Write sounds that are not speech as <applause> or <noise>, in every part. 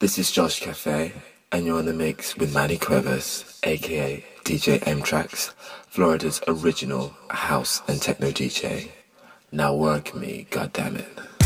This is Josh Cafe, and you're in the mix with Manny Cuevas, aka DJ M TRAXXX, Florida's original house and techno DJ. Now work me, goddammit.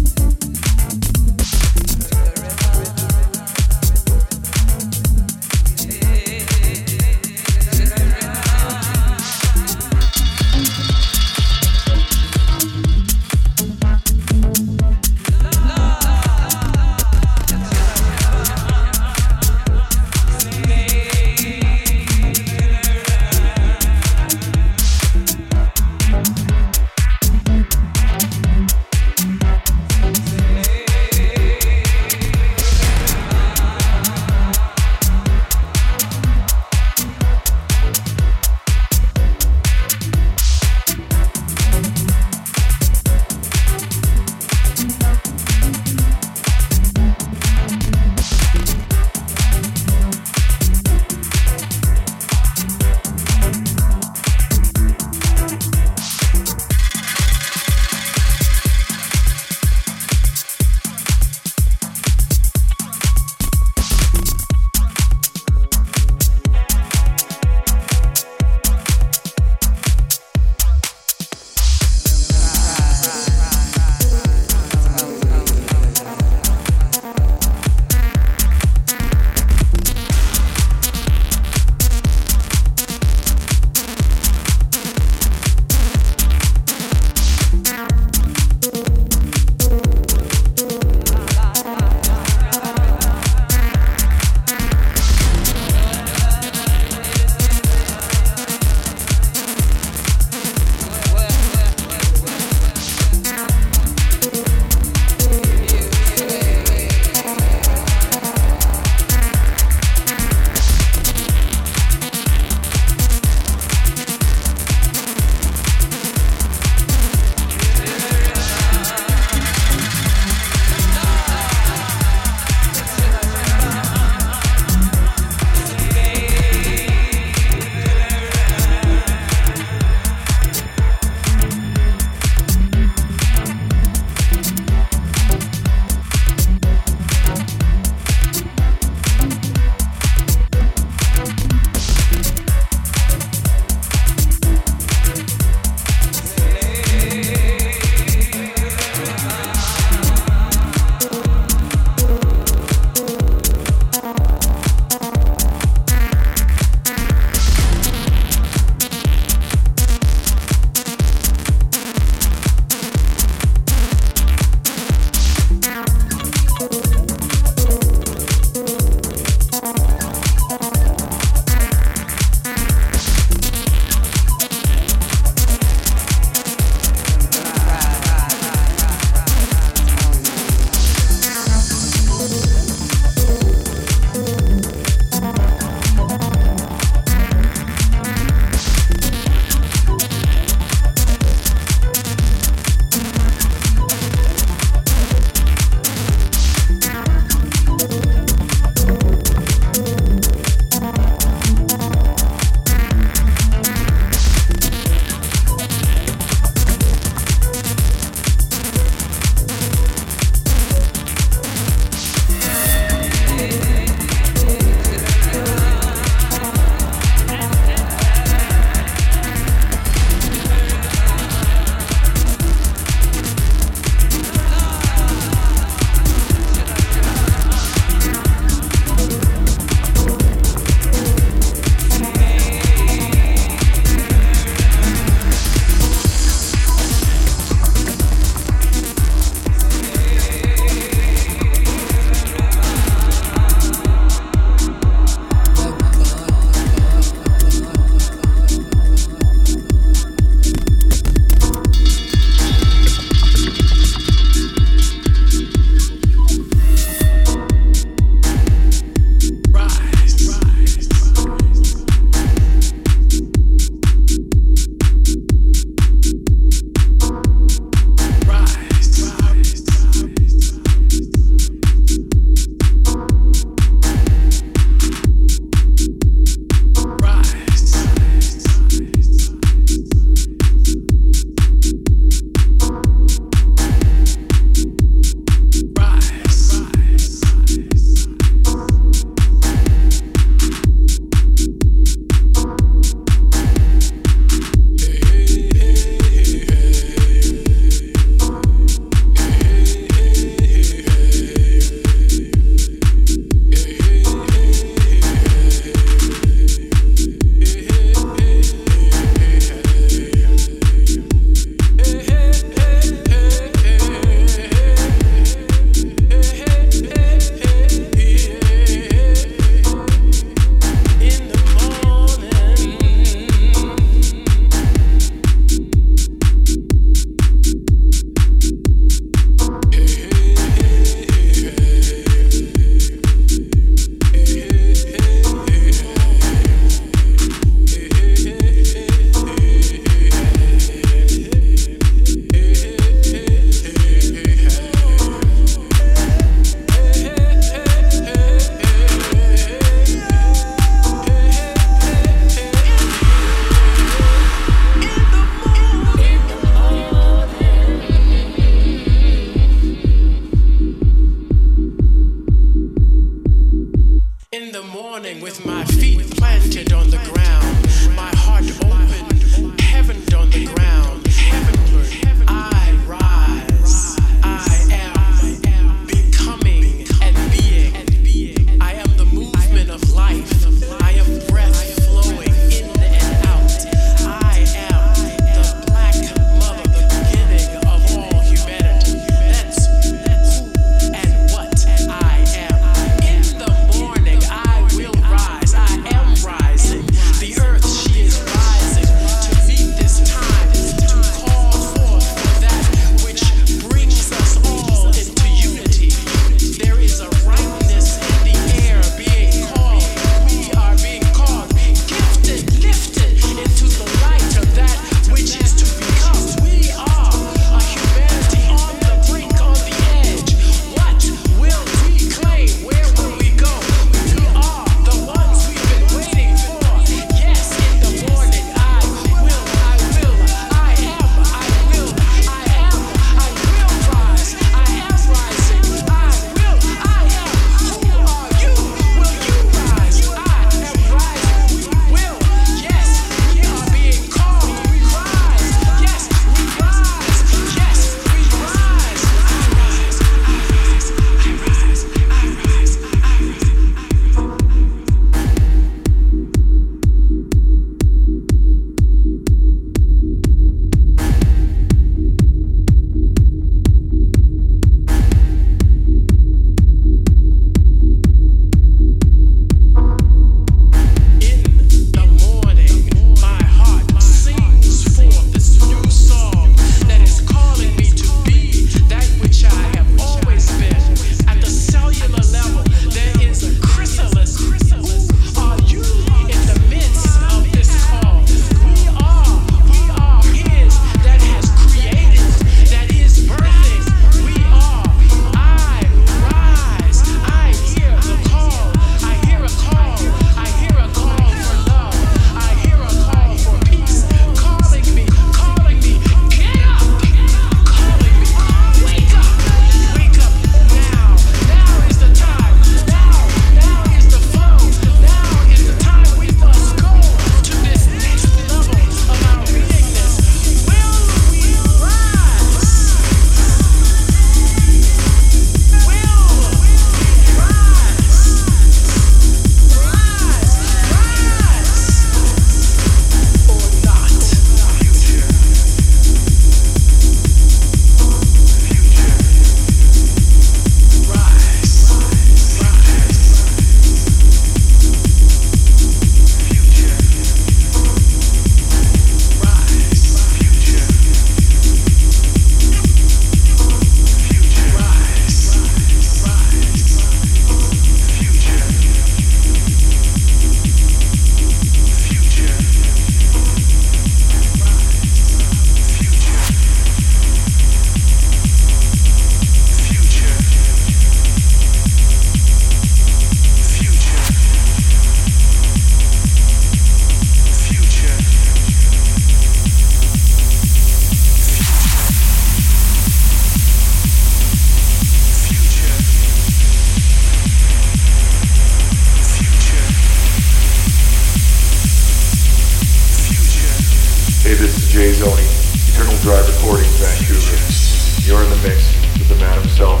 Drive Recordings, Vancouver. You're in the mix with the man himself,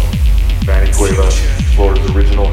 Manny Cueva, Florida's original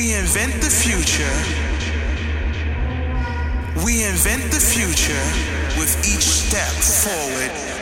We invent the future. We invent the future with each step forward.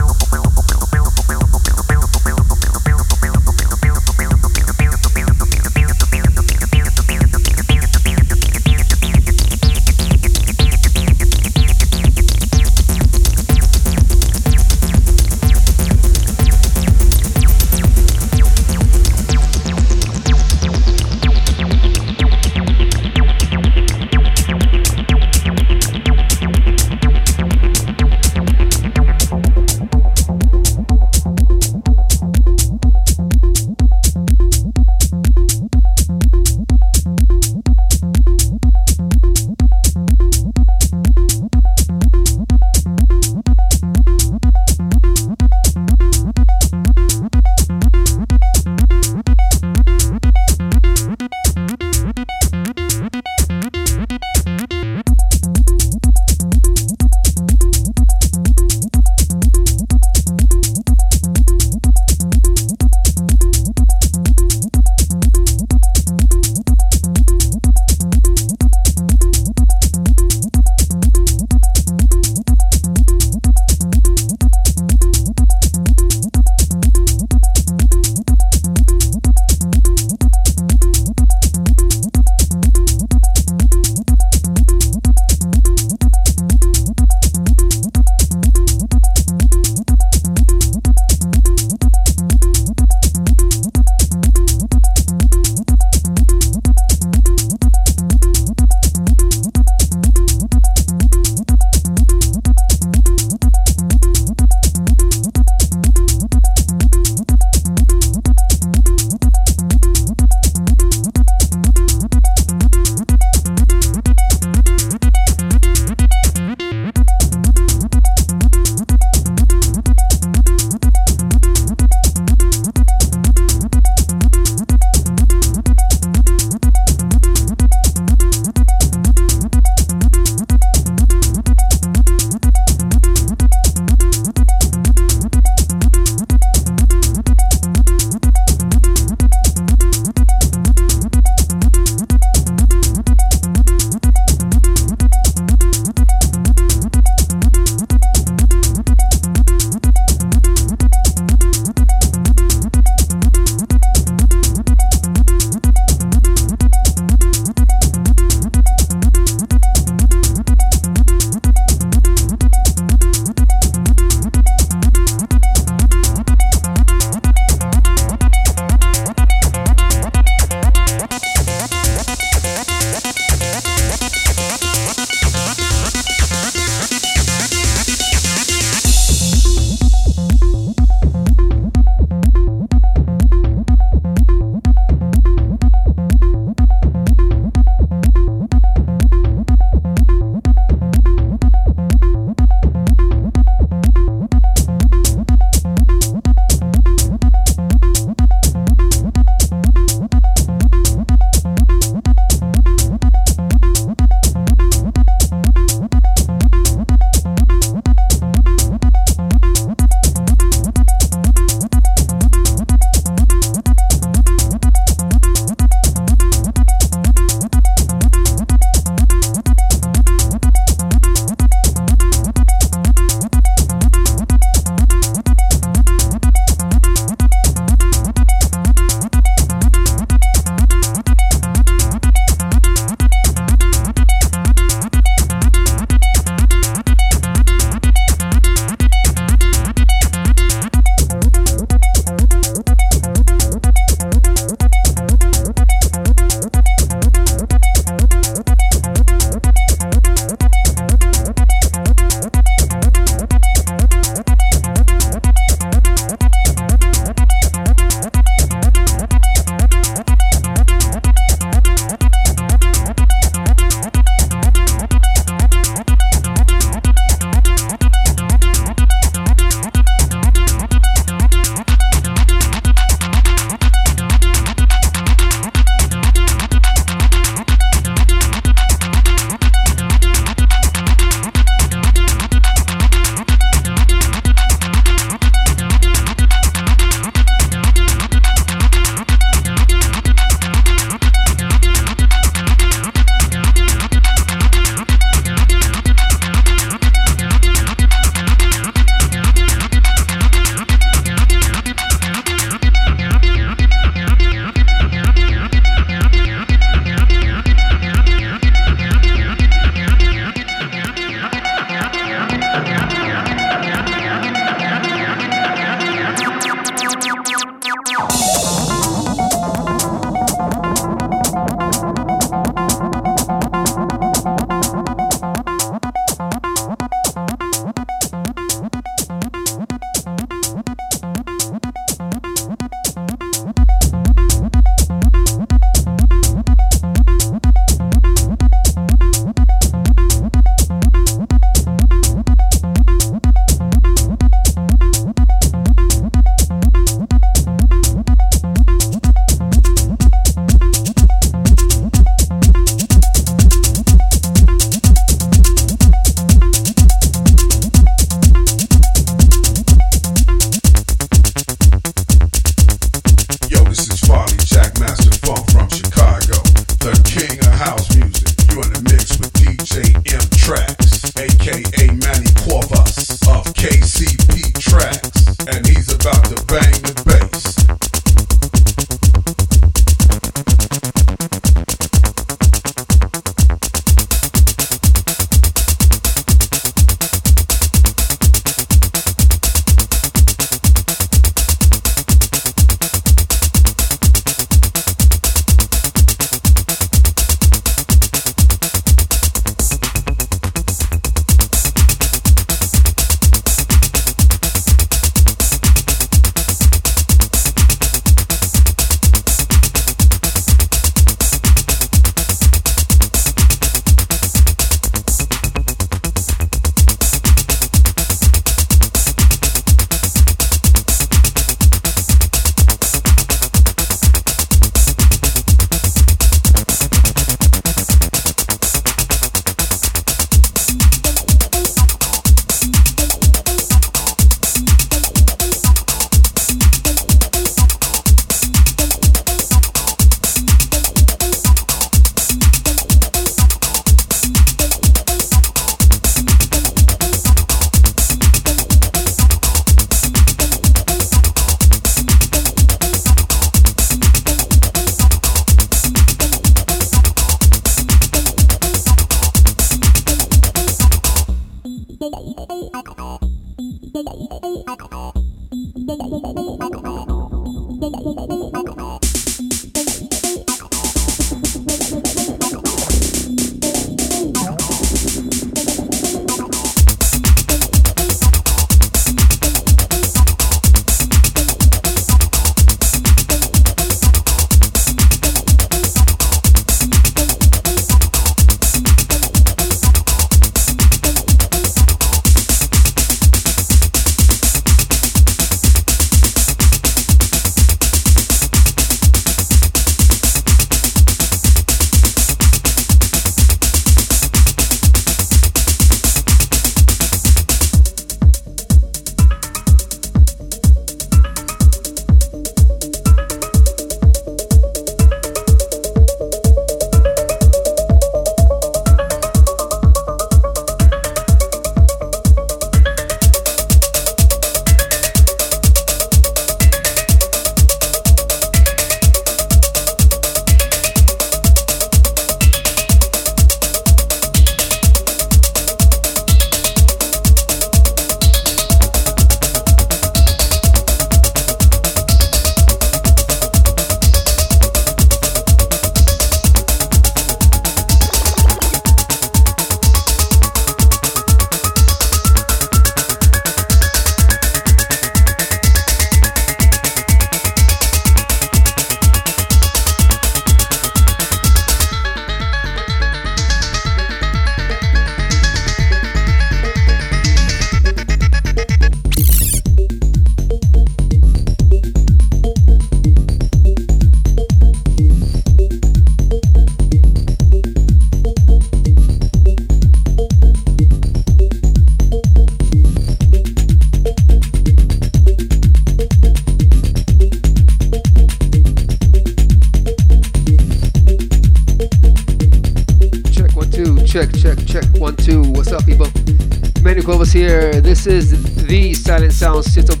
Sound System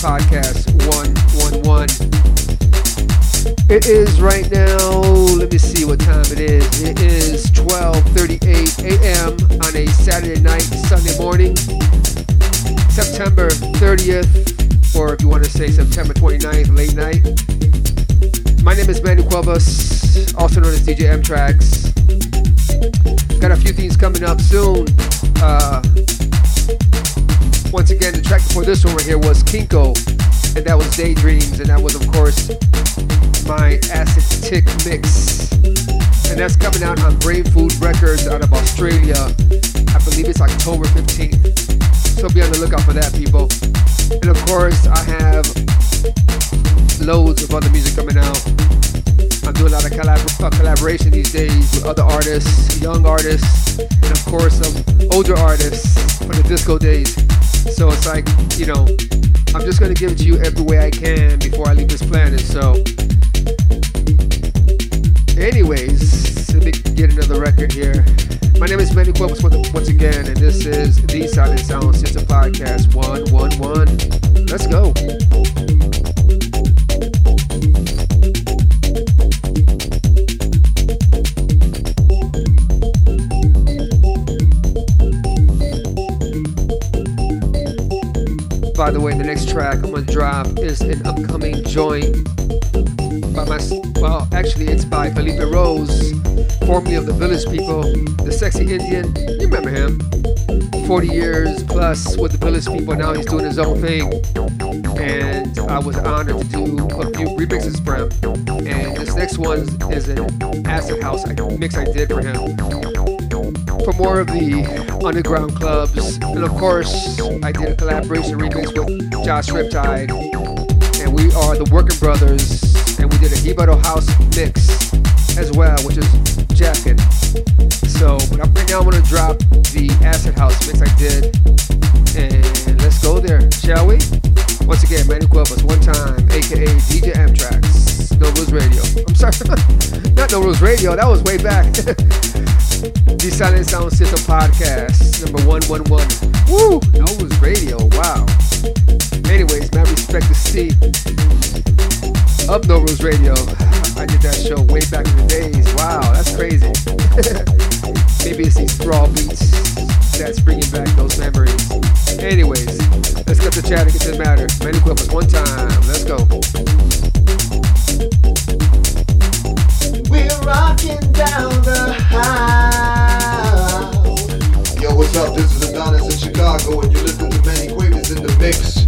podcast 111. It is right now, let me see what time it is. It is 12:38 a.m. on a Saturday night, Sunday morning, September 30th, or if you want to say September 29th, late night. My name is Manny Cuevas, also known as DJ M TRAXXX. Got a few things coming up soon. Uh, once again, the track before this one right here was Kinko, and that was Daydreams, and that was, of course, my Acid Tick mix. And that's coming out on Brain Food Records out of Australia. I believe it's October 15th. So be on the lookout for that, people. And of course, I have loads of other music coming out. I'm doing a lot of collab- uh, collaboration these days with other artists, young artists, and of course some older artists from the disco days. So it's like, you know, I'm just gonna give it to you every way I can before I leave this planet. So, anyways, let me get another record here. My name is Manny Cuevas once again, and this is the Silent Sound System Podcast 111. Let's go. By the way, the next track I'm gonna drop is an upcoming joint by my well, actually it's by Felipe Rose, formerly of the Village People, the sexy Indian. You remember him? 40 years plus with the Village People. Now he's doing his own thing, and I was honored to do a few remixes for him. And this next one is an Acid House mix I did for him for more of the underground clubs. And of course, I did a collaboration remix with Josh Riptide. And we are the Working Brothers. And we did a Hibaro House mix as well, which is jacket. So, but I'm, right now I'm going to drop the Acid House mix I did. And let's go there, shall we? Once again, Manny Cuevas, one time, aka DJ M-TRAXXX, No Rules Radio. I'm sorry, <laughs> not No Rules Radio, that was way back. <laughs> the Silent Sound System Podcast, number 111. Woo! No Rules Radio, wow. Anyways, my respect to C of No Rules Radio. <laughs> I did that show way back in the days. Wow, that's crazy. <laughs> Maybe it's these raw beats that's bringing back those memories. Anyways, let's get to chat and get to the matter. Manny Cuevas, one time. Let's go. We're rocking down the house. This is Adonis in Chicago, and you're listening to Manny Cuevas in the mix.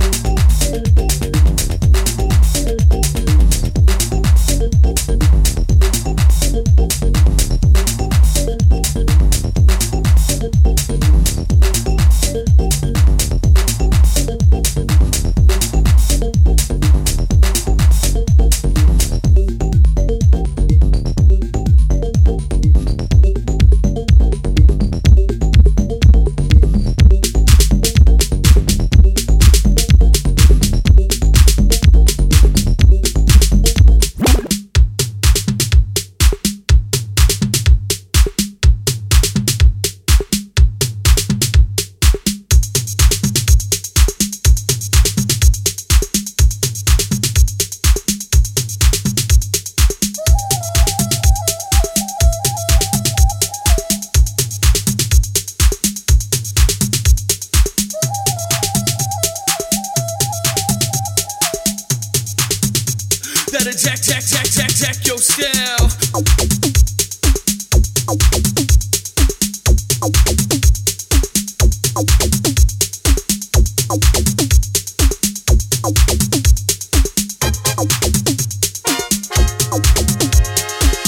better jack, jack, jack, jack, jack your style.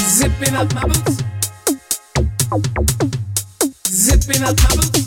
Zipping up my boots. Zipping up my boots.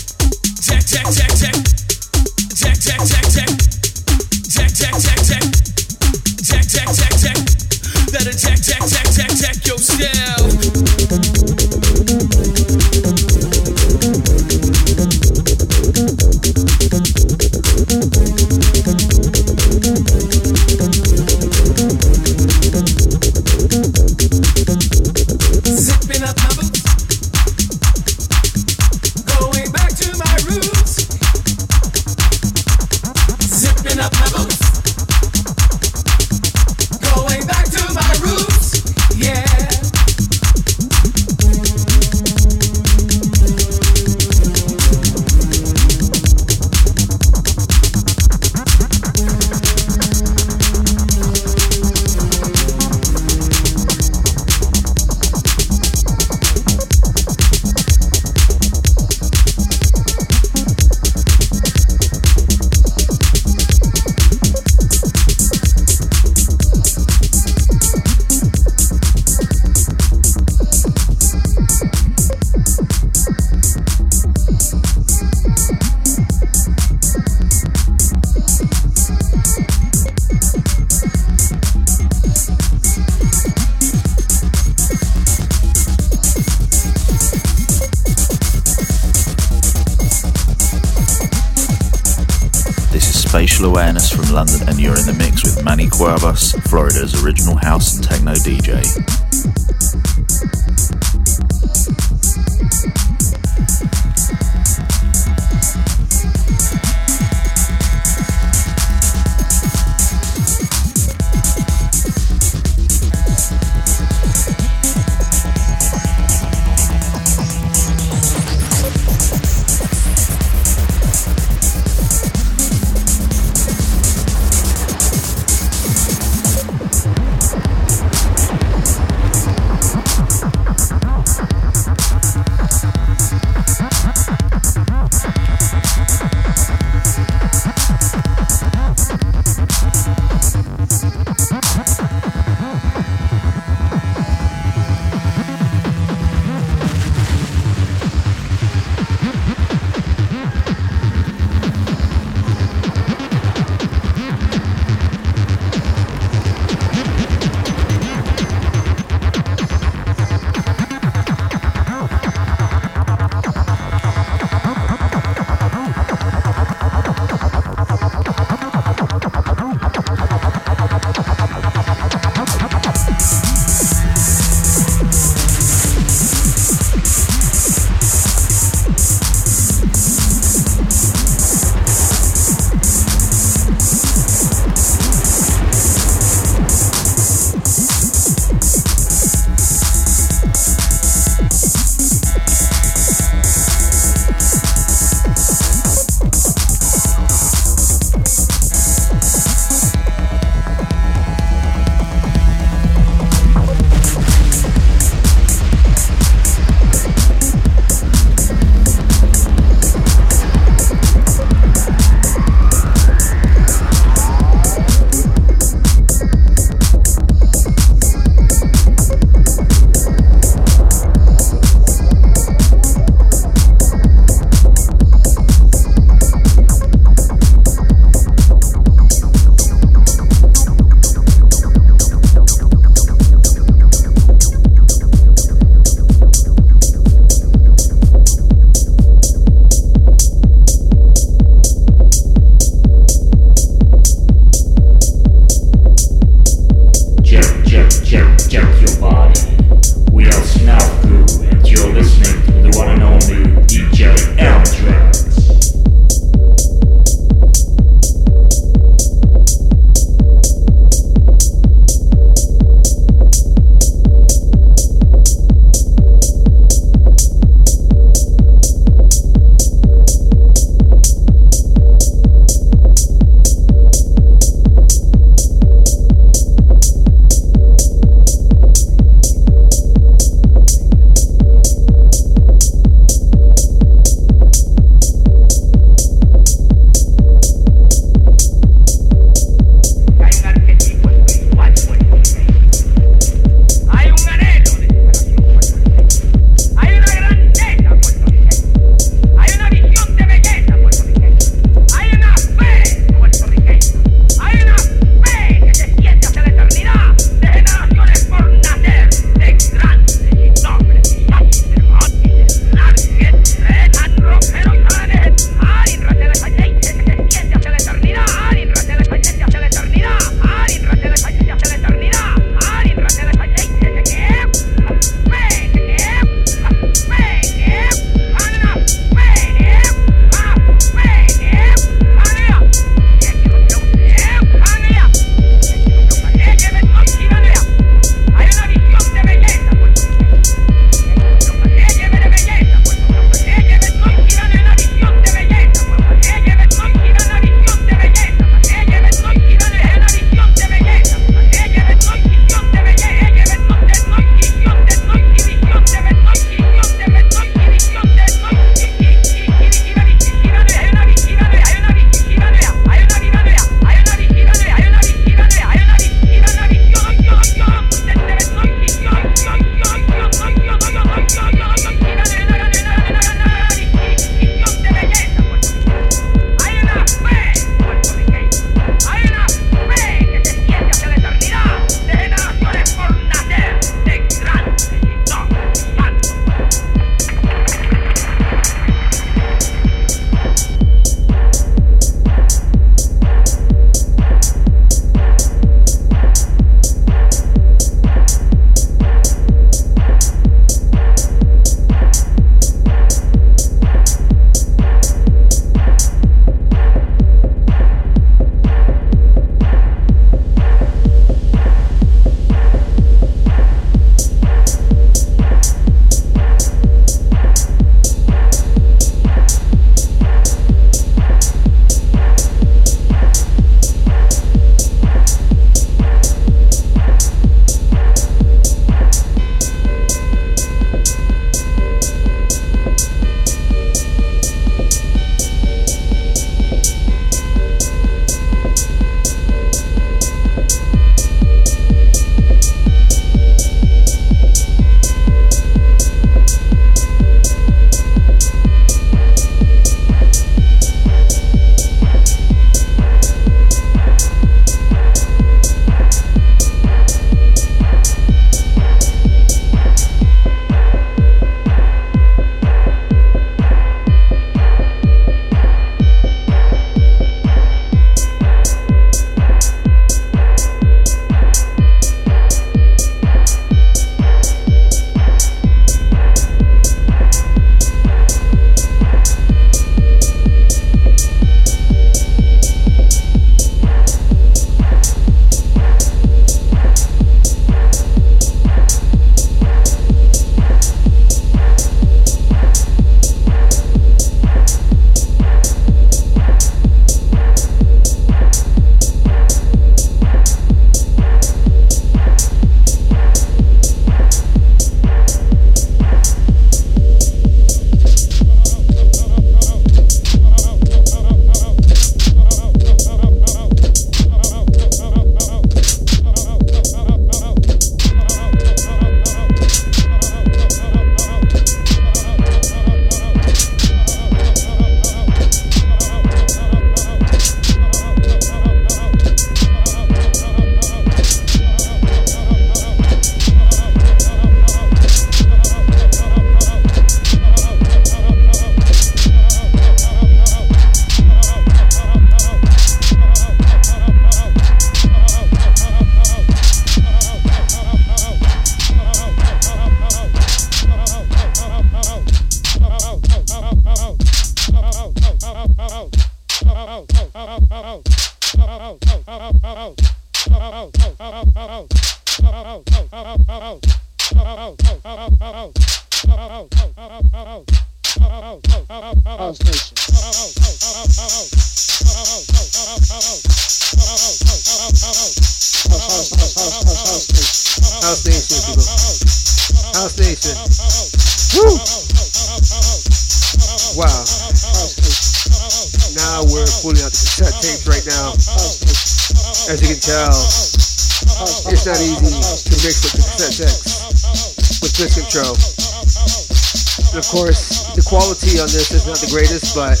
Course, the quality on this is not the greatest, but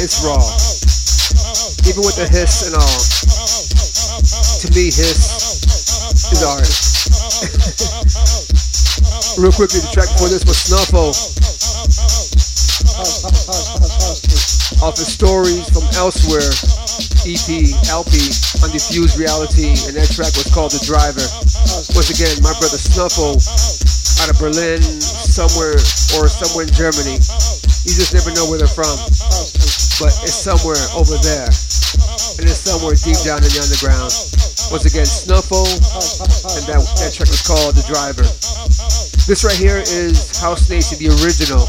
it's raw. Even with the hiss and all, to me, hiss is art. <laughs> Real quickly, the track before this was Snuffo. Off of Stories from Elsewhere EP, LP, on Diffuse Reality, and that track was called The Driver. Once again, my brother Snuffo out of Berlin, somewhere or somewhere in Germany. You just never know where they're from. But it's somewhere over there. And it's somewhere deep down in the underground. Once again, Snuffo, and that, that track was called The Driver. This right here is House Nation, the original.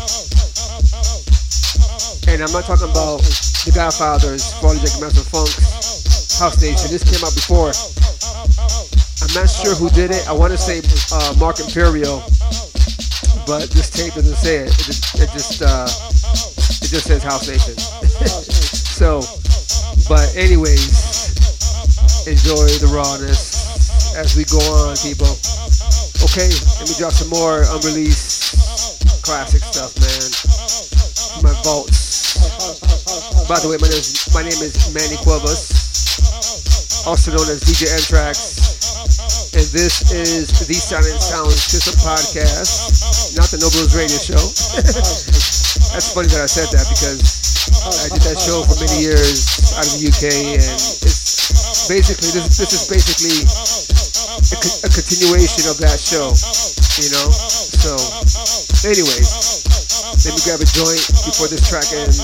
And I'm not talking about the Godfathers, Farley Jackmaster Funk, House Nation. This came out before. I'm not sure who did it. I want to say uh, Mark Imperial, but this tape doesn't say it. It just it just, uh, it just says House Nation. <laughs> so, but anyways, enjoy the rawness as we go on, people. Okay, let me drop some more unreleased classic stuff, man. My vaults. By the way, my name is, my name is Manny Cuevas, also known as DJ M-TRAXXX and this is the Silent Sounds System podcast, not the No Rules Radio Show. <laughs> That's funny that I said that because I did that show for many years out of the UK, and it's basically this, this is basically a, a continuation of that show, you know. So, anyways, let me grab a joint before this track ends.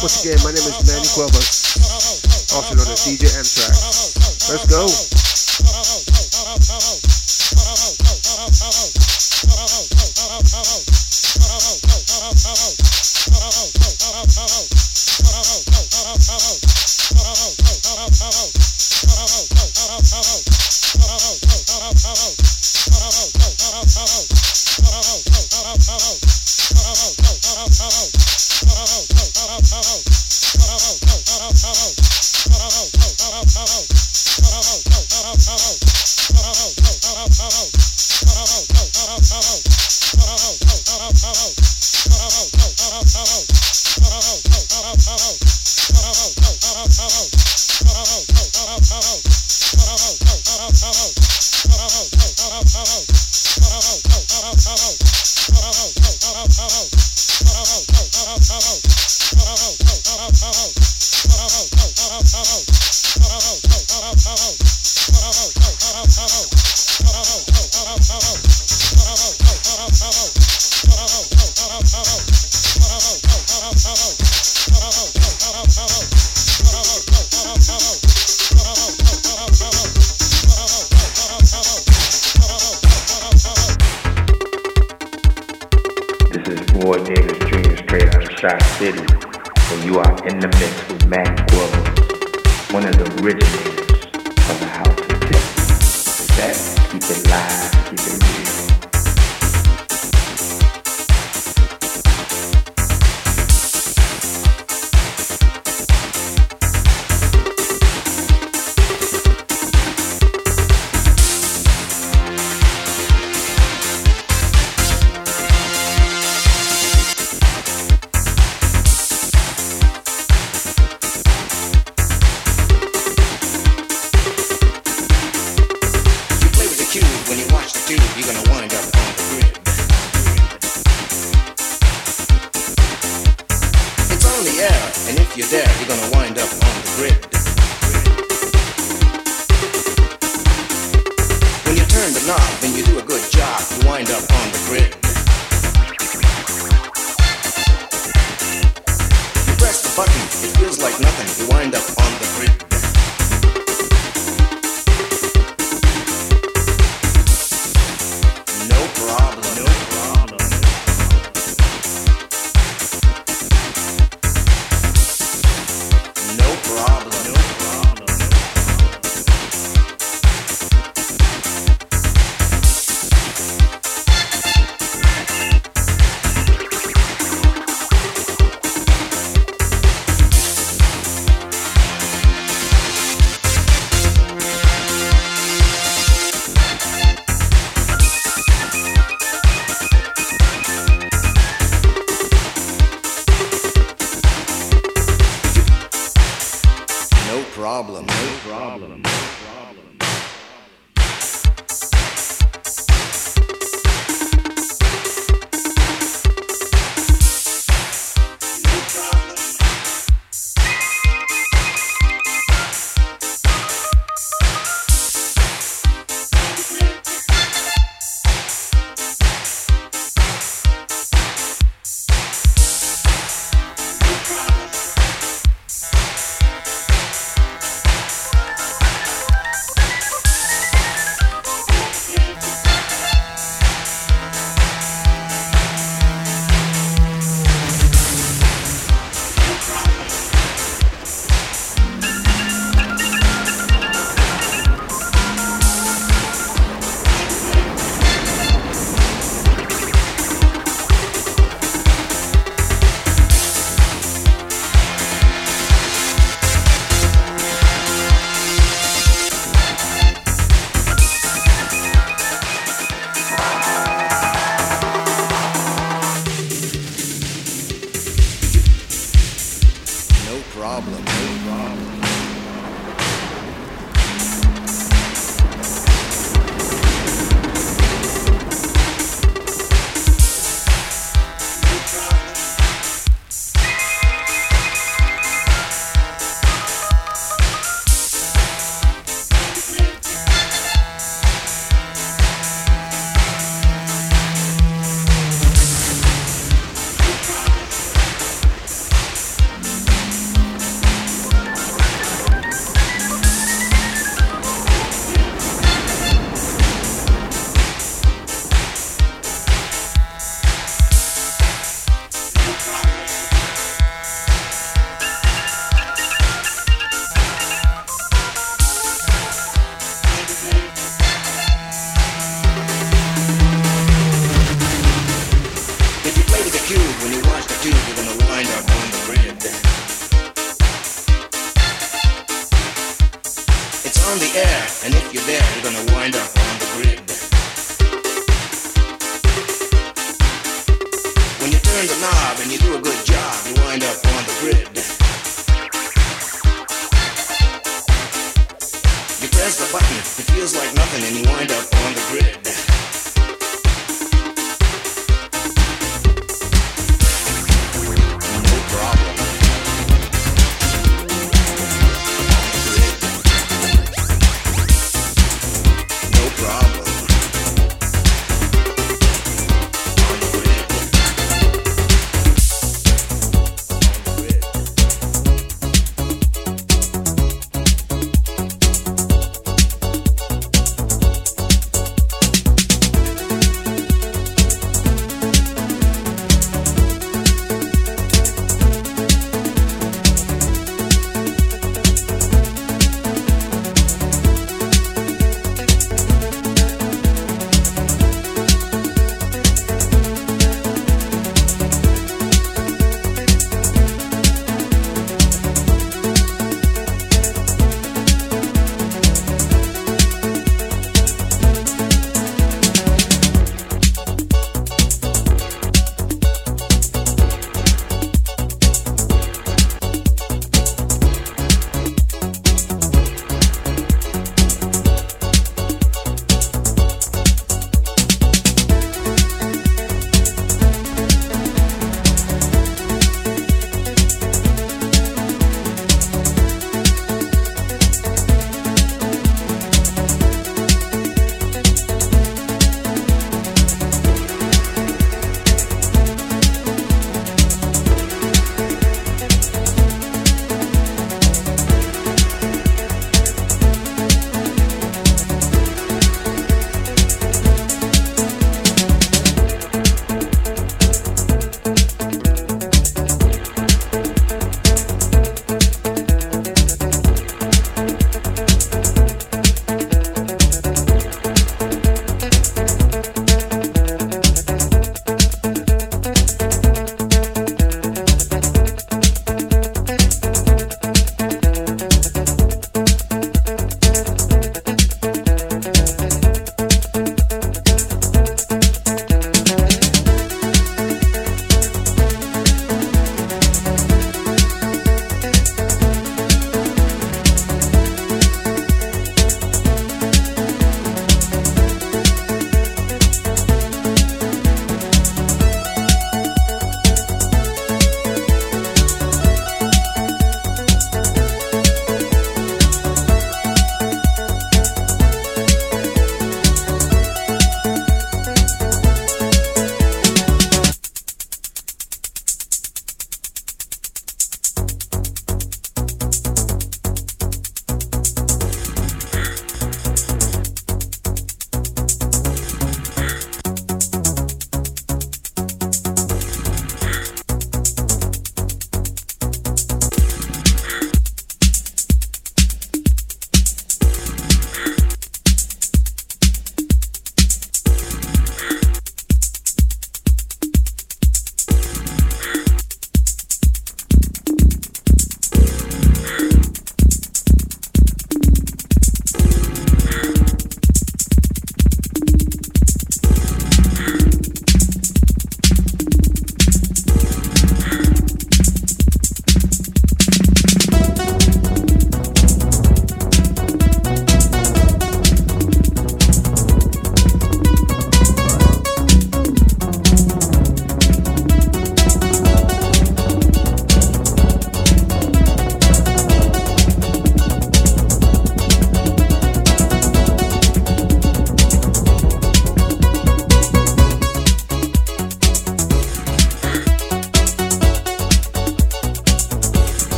Once again, my name is Manny Cuevas, also known as DJ M-TRAXXX. Let's go.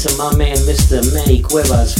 To my man, Mr. Manny Cuevas,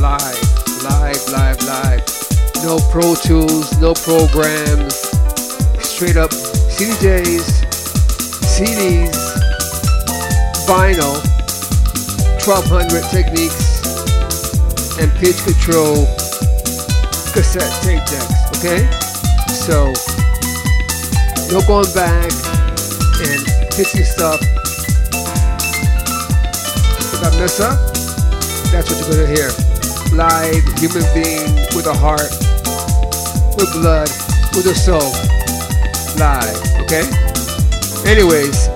live, live, live, live. No Pro Tools, no programs. Straight up CDJs, CDs, vinyl, 1200 Technics and pitch control cassette tape decks, okay? So, no going back and pitching stuff. If I mess up, that's what you're gonna hear. Live human being with a heart, with blood, with a soul. Live, okay? Anyways,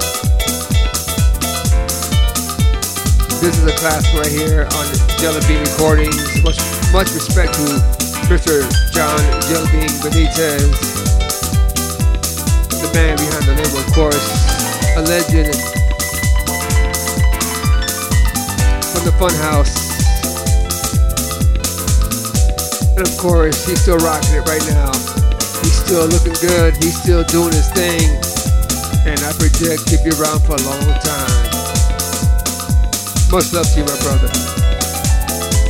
this is a class right here on Jellybean Recordings. Much, much respect to Mr. John Jellybean Benitez, the man behind the label, of course, a legend from the Funhouse. And of course, he's still rocking it right now. He's still looking good. He's still doing his thing. And I predict he'll be around for a long time. Much love to you, my brother.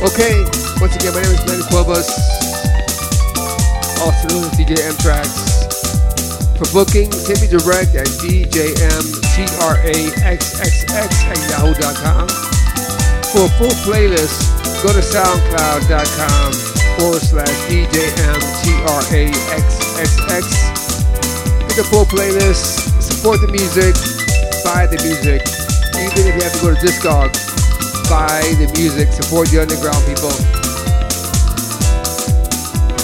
Okay, once again, my name is Manny Cuevas, also known as DJ TRAXXX. For bookings, hit me direct at DJMTRAXXX at yahoo.com. For a full playlist, go to soundcloud.com forward slash DJMTRAXXX. Get the full playlist, support the music, buy the music, even if you have to go to Discog buy the music, support the underground people.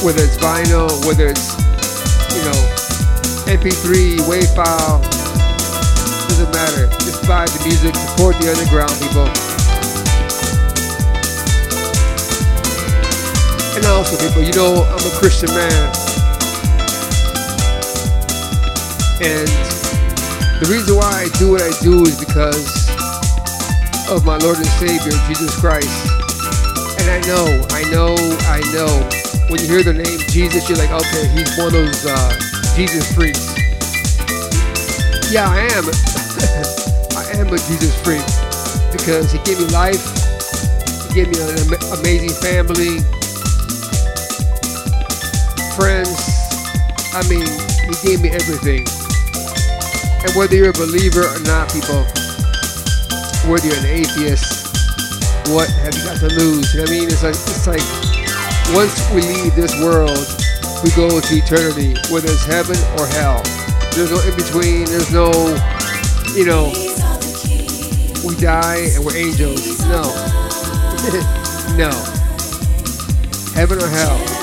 Whether it's vinyl, whether it's, you know, MP3, WAV file, doesn't matter. Just buy the music, support the underground people. And also, people, you know, I'm a Christian man. And the reason why I do what I do is because of my Lord and Savior, Jesus Christ. And I know, I know, I know, when you hear the name Jesus, you're like, okay, he's one of those uh, Jesus freaks. Yeah, I am. <laughs> I am a Jesus freak because he gave me life, he gave me an amazing family, friends. I mean, he gave me everything. And whether you're a believer or not, people, whether you're an atheist, what have you got to lose? You know I mean? It's like it's like once we leave this world, we go to eternity, whether it's heaven or hell. There's no in between. There's no, you know, we die and we're angels. No, <laughs> no, heaven or hell.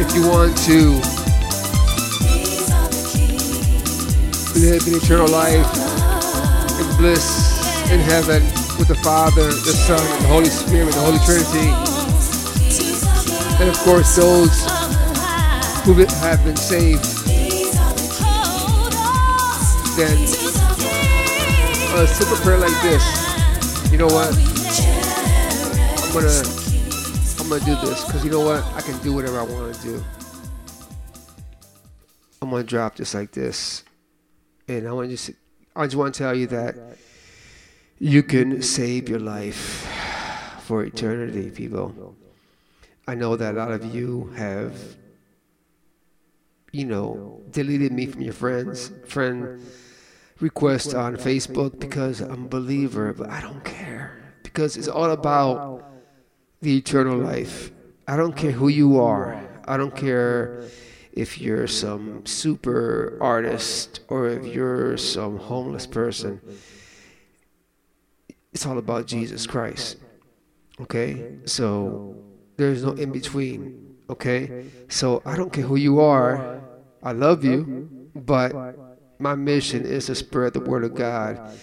If you want to live in eternal life, in bliss, in heaven, with the Father, the Son, and the Holy Spirit, the Holy Trinity. And of course, those who have been saved, then a simple prayer like this. You know what? I'm gonna gonna do this because you know what? I can do whatever I want to do. I'm gonna drop just like this, and I want to just I just want to tell you that you can save your life for eternity, people. I know that a lot of you have, you know, deleted me from your friends, friend request on Facebook because I'm a believer, but I don't care because it's all about the eternal life. I don't care who you are. I don't care if you're some super artist or if you're some homeless person. It's all about Jesus Christ. Okay? So there's no in between. Okay? So I don't care who you are. I love you, but my mission is to spread the word of God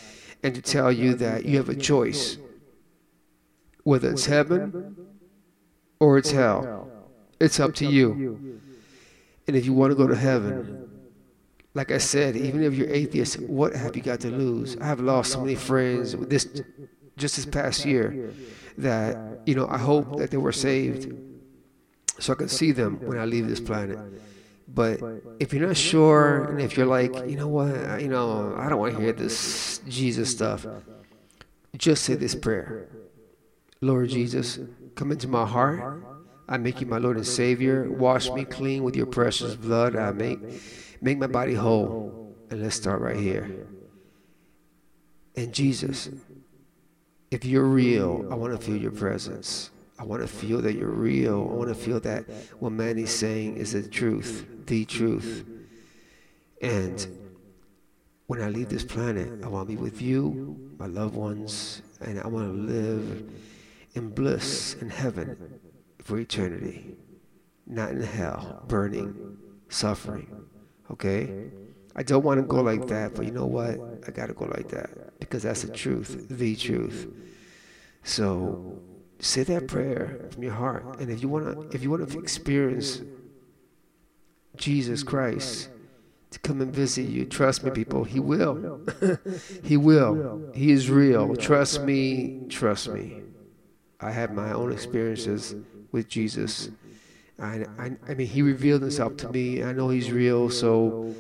and to tell you that you have a choice. Whether it's heaven or it's hell, it's up to you. And if you want to go to heaven, like I said, even if you're atheist, what have you got to lose? I have lost so many friends this just this past year that you know I hope that they were saved so I can see them when I leave this planet. But if you're not sure, and if you're like, you know what, you know, I don't want to hear this Jesus stuff, just say this prayer Lord Jesus, come into my heart. I make you my Lord and Savior. Wash me clean with your precious blood. I make make my body whole. And let's start right here. And Jesus, if you're real, I want to feel your presence. I want to feel that you're real. I want to feel that what Manny's saying is the truth, the truth. And when I leave this planet, I want to be with you, my loved ones, and I want to live in bliss in heaven for eternity, not in hell, burning, suffering. Okay? I don't want to go like that, but you know what? I got to go like that because that's the truth, the truth. So say that prayer from your heart, and if you want to, if you want to experience Jesus Christ to come and visit you, trust me, people, He will. <laughs> he will. He is real. Trust me. Trust me. I had my own experiences with Jesus. I, I, I mean, He revealed Himself to me. I know He's real, so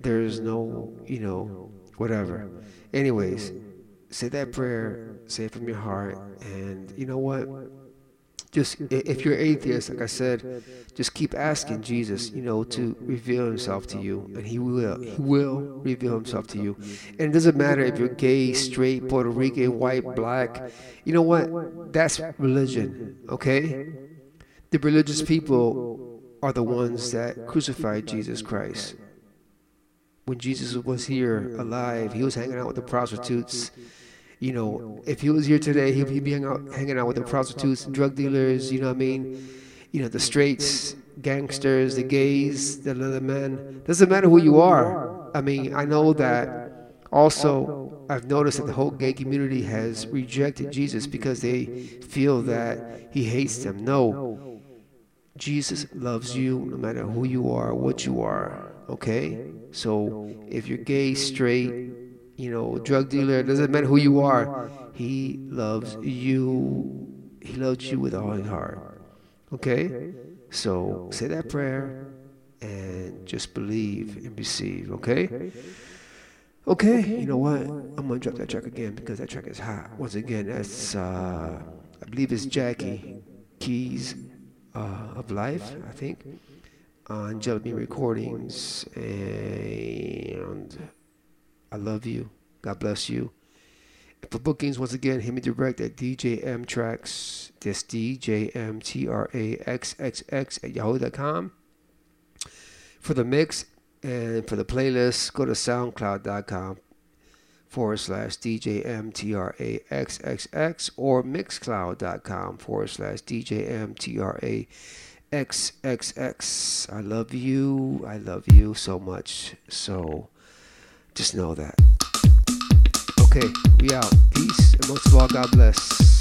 there's no, you know, whatever. Anyways, say that prayer, say it from your heart, and you know what? Just if you're atheist, like I said, just keep asking Jesus, you know, to reveal Himself to you, and He will. He will reveal Himself to you. And it doesn't matter if you're gay, straight, Puerto Rican, white, black. You know what? That's religion, okay? The religious people are the ones that crucified Jesus Christ. When Jesus was here alive, He was hanging out with the prostitutes you know, if he was here today, he'd, he'd be hanging out, hanging out with the prostitutes, drug dealers, you know what I mean? You know, the straights, gangsters, the gays, the other men. Doesn't matter who you are. I mean, I know that also I've noticed that the whole gay community has rejected Jesus because they feel that he hates them. No. Jesus loves you no matter who you are, what you are. Okay? So if you're gay, straight, you know, drug dealer, doesn't matter who you are. He loves you. He loves you with all his heart. Okay? So say that prayer and just believe and receive, okay? Okay, you know what? I'm gonna drop that track again because that track is hot. Once again, that's uh I believe it's Jackie Keys uh, of Life, I think, on Jelly Recordings and I love you. God bless you. And for bookings, once again, hit me direct at DJMTRAXXX. That's DJMTRAXXX at yahoo.com. For the mix and for the playlist, go to soundcloud.com forward slash DJMTRAXXX or mixcloud.com forward slash DJMTRAXXX. I love you. I love you so much. So Just know that. Okay, we out. Peace, and most of all, God bless.